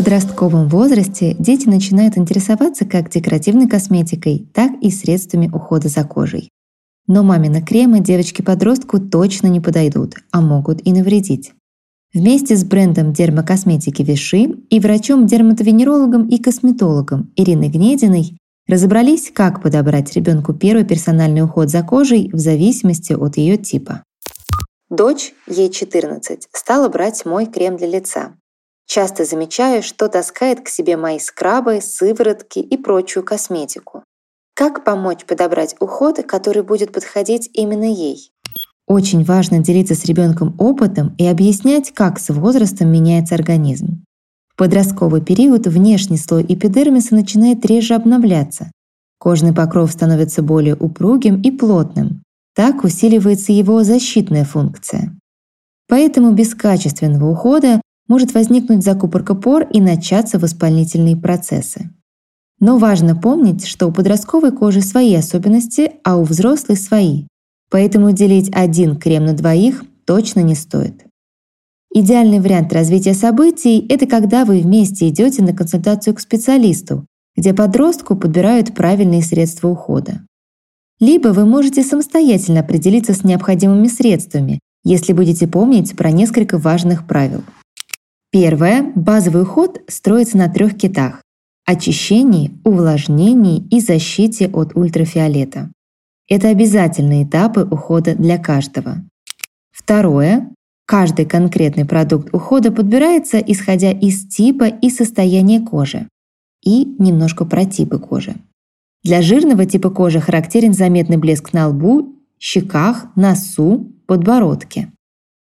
Подростковом возрасте дети начинают интересоваться как декоративной косметикой, так и средствами ухода за кожей. Но мамины кремы девочке-подростку точно не подойдут, а могут и навредить. Вместе с брендом дермокосметики Виши и врачом-дерматовенерологом и косметологом Ириной Гнединой разобрались, как подобрать ребенку первый персональный уход за кожей в зависимости от ее типа. Дочь, ей 14, стала брать мой крем для лица, Часто замечаю, что таскает к себе мои скрабы, сыворотки и прочую косметику. Как помочь подобрать уход, который будет подходить именно ей? Очень важно делиться с ребенком опытом и объяснять, как с возрастом меняется организм. В подростковый период внешний слой эпидермиса начинает реже обновляться. Кожный покров становится более упругим и плотным. Так усиливается его защитная функция. Поэтому без качественного ухода может возникнуть закупорка пор и начаться воспалительные процессы. Но важно помнить, что у подростковой кожи свои особенности, а у взрослой свои. Поэтому делить один крем на двоих точно не стоит. Идеальный вариант развития событий – это когда вы вместе идете на консультацию к специалисту, где подростку подбирают правильные средства ухода. Либо вы можете самостоятельно определиться с необходимыми средствами, если будете помнить про несколько важных правил. Первое. Базовый уход строится на трех китах – очищении, увлажнении и защите от ультрафиолета. Это обязательные этапы ухода для каждого. Второе. Каждый конкретный продукт ухода подбирается исходя из типа и состояния кожи. И немножко про типы кожи. Для жирного типа кожи характерен заметный блеск на лбу, щеках, носу, подбородке.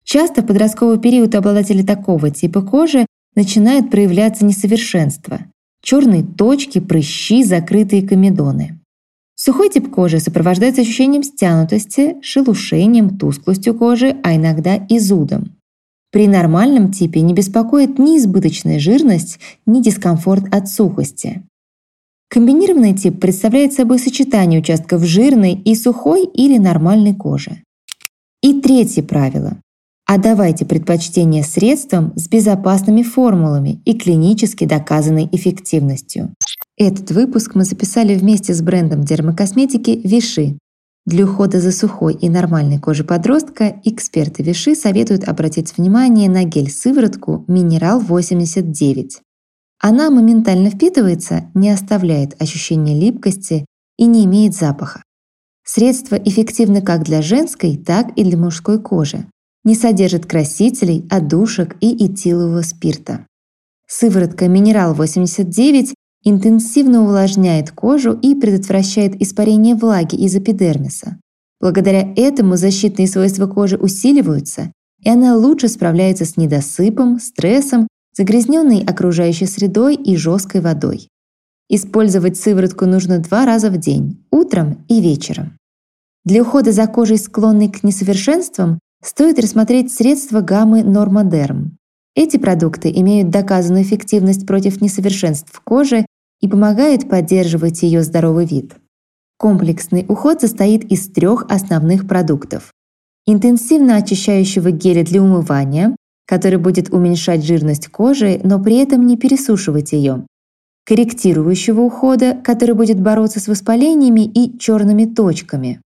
Часто в подростковый период обладатели такого типа кожи начинают проявляться несовершенства – черные точки, прыщи, закрытые комедоны. Сухой тип кожи сопровождается ощущением стянутости, шелушением, тусклостью кожи, а иногда и зудом. При нормальном типе не беспокоит ни избыточная жирность, ни дискомфорт от сухости. Комбинированный тип представляет собой сочетание участков жирной и сухой или нормальной кожи. И третье правило. Отдавайте предпочтение средствам с безопасными формулами и клинически доказанной эффективностью. Этот выпуск мы записали вместе с брендом дермокосметики Виши. Для ухода за сухой и нормальной кожей подростка эксперты Виши советуют обратить внимание на гель-сыворотку Минерал 89. Она моментально впитывается, не оставляет ощущения липкости и не имеет запаха. Средство эффективно как для женской, так и для мужской кожи не содержит красителей, отдушек и этилового спирта. Сыворотка «Минерал-89» интенсивно увлажняет кожу и предотвращает испарение влаги из эпидермиса. Благодаря этому защитные свойства кожи усиливаются, и она лучше справляется с недосыпом, стрессом, загрязненной окружающей средой и жесткой водой. Использовать сыворотку нужно два раза в день – утром и вечером. Для ухода за кожей, склонной к несовершенствам, стоит рассмотреть средства гаммы Нормодерм. Эти продукты имеют доказанную эффективность против несовершенств кожи и помогают поддерживать ее здоровый вид. Комплексный уход состоит из трех основных продуктов. Интенсивно очищающего геля для умывания, который будет уменьшать жирность кожи, но при этом не пересушивать ее. Корректирующего ухода, который будет бороться с воспалениями и черными точками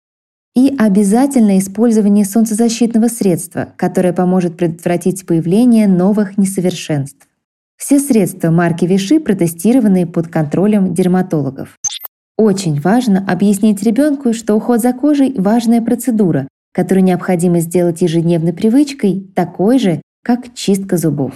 и обязательное использование солнцезащитного средства, которое поможет предотвратить появление новых несовершенств. Все средства марки Виши протестированы под контролем дерматологов. Очень важно объяснить ребенку, что уход за кожей – важная процедура, которую необходимо сделать ежедневной привычкой, такой же, как чистка зубов.